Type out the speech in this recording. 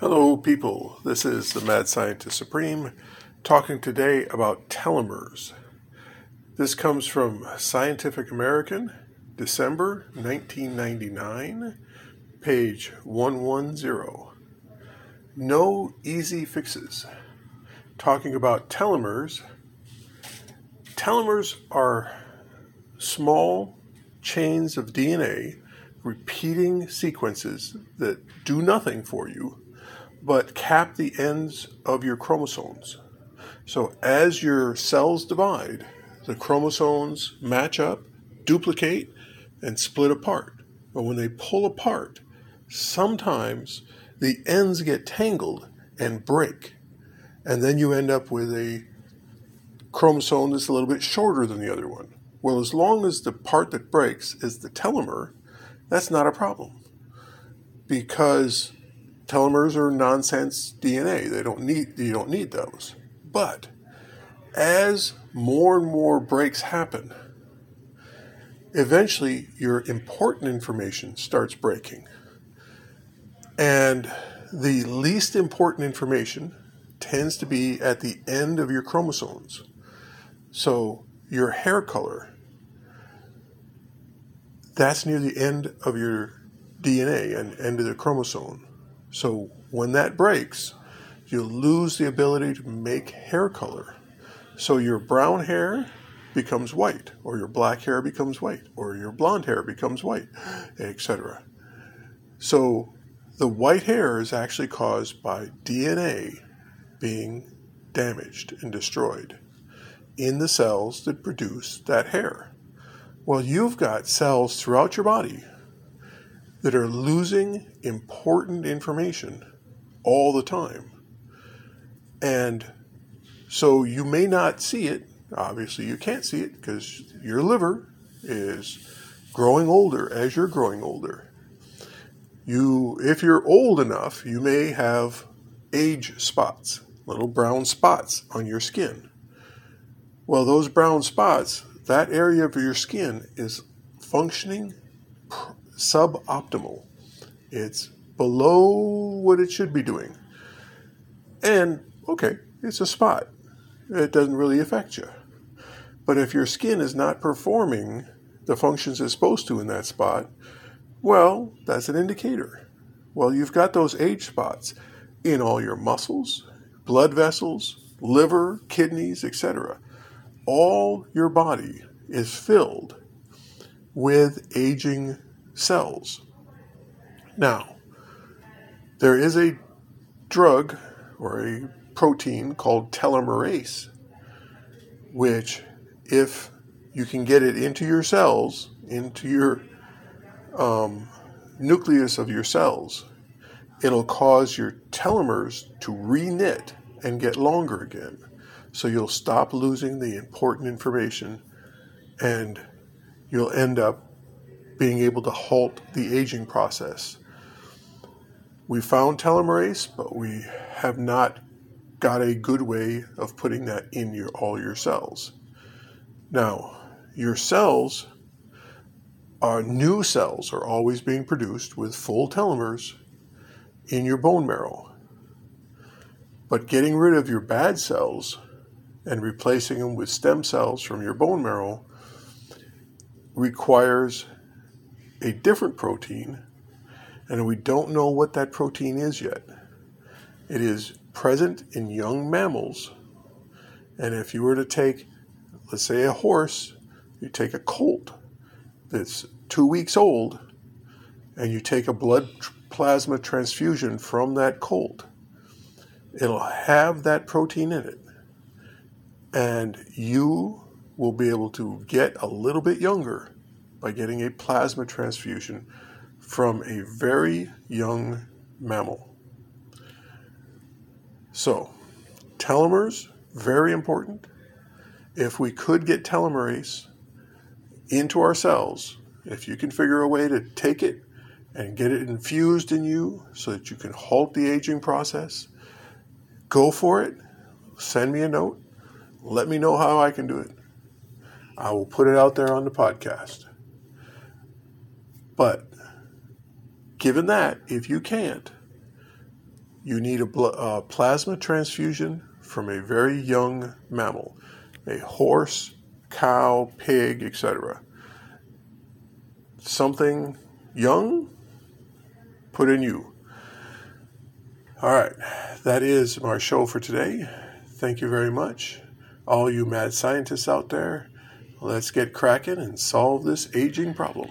Hello, people. This is the Mad Scientist Supreme talking today about telomeres. This comes from Scientific American, December 1999, page 110. No easy fixes. Talking about telomeres. Telomeres are small chains of DNA repeating sequences that do nothing for you but cap the ends of your chromosomes. So as your cells divide, the chromosomes match up, duplicate, and split apart. But when they pull apart, sometimes the ends get tangled and break. And then you end up with a chromosome that's a little bit shorter than the other one. Well, as long as the part that breaks is the telomere, that's not a problem. Because telomeres are nonsense DNA. They don't need you don't need those. But as more and more breaks happen, eventually your important information starts breaking. And the least important information tends to be at the end of your chromosomes. So your hair color, that's near the end of your DNA and end of the chromosome. So when that breaks, you lose the ability to make hair color. So your brown hair becomes white, or your black hair becomes white, or your blonde hair becomes white, etc. So the white hair is actually caused by DNA being damaged and destroyed in the cells that produce that hair. Well, you've got cells throughout your body that are losing important information all the time. And so you may not see it. Obviously, you can't see it because your liver is growing older as you're growing older. You, if you're old enough, you may have age spots, little brown spots on your skin. Well, those brown spots, that area of your skin is functioning suboptimal. It's below what it should be doing. And okay, it's a spot. It doesn't really affect you. But if your skin is not performing the functions it's supposed to in that spot, well, that's an indicator. Well, you've got those age spots in all your muscles, blood vessels, liver, kidneys, etc. All your body is filled with aging cells. Now, there is a drug or a protein called telomerase, which, if you can get it into your cells, into your um, nucleus of your cells, it'll cause your telomeres to reknit and get longer again. So you'll stop losing the important information and you'll end up being able to halt the aging process. We found telomerase, but we have not got a good way of putting that in your all your cells. Now, your cells are new cells are always being produced with full telomeres in your bone marrow. But getting rid of your bad cells and replacing them with stem cells from your bone marrow requires a different protein, and we don't know what that protein is yet. It is present in young mammals, and if you were to take, let's say, a horse, you take a colt that's two weeks old, and you take a blood plasma transfusion from that colt, it'll have that protein in it. And you will be able to get a little bit younger by getting a plasma transfusion from a very young mammal. So, telomeres, very important. If we could get telomerase into our cells, if you can figure a way to take it and get it infused in you so that you can halt the aging process, go for it. Send me a note. Let me know how I can do it. I will put it out there on the podcast. But given that, if you can't, you need a bl- uh, plasma transfusion from a very young mammal, a horse, cow, pig, etc. Something young, put in you. All right, that is our show for today. Thank you very much. All you mad scientists out there, let's get cracking and solve this aging problem.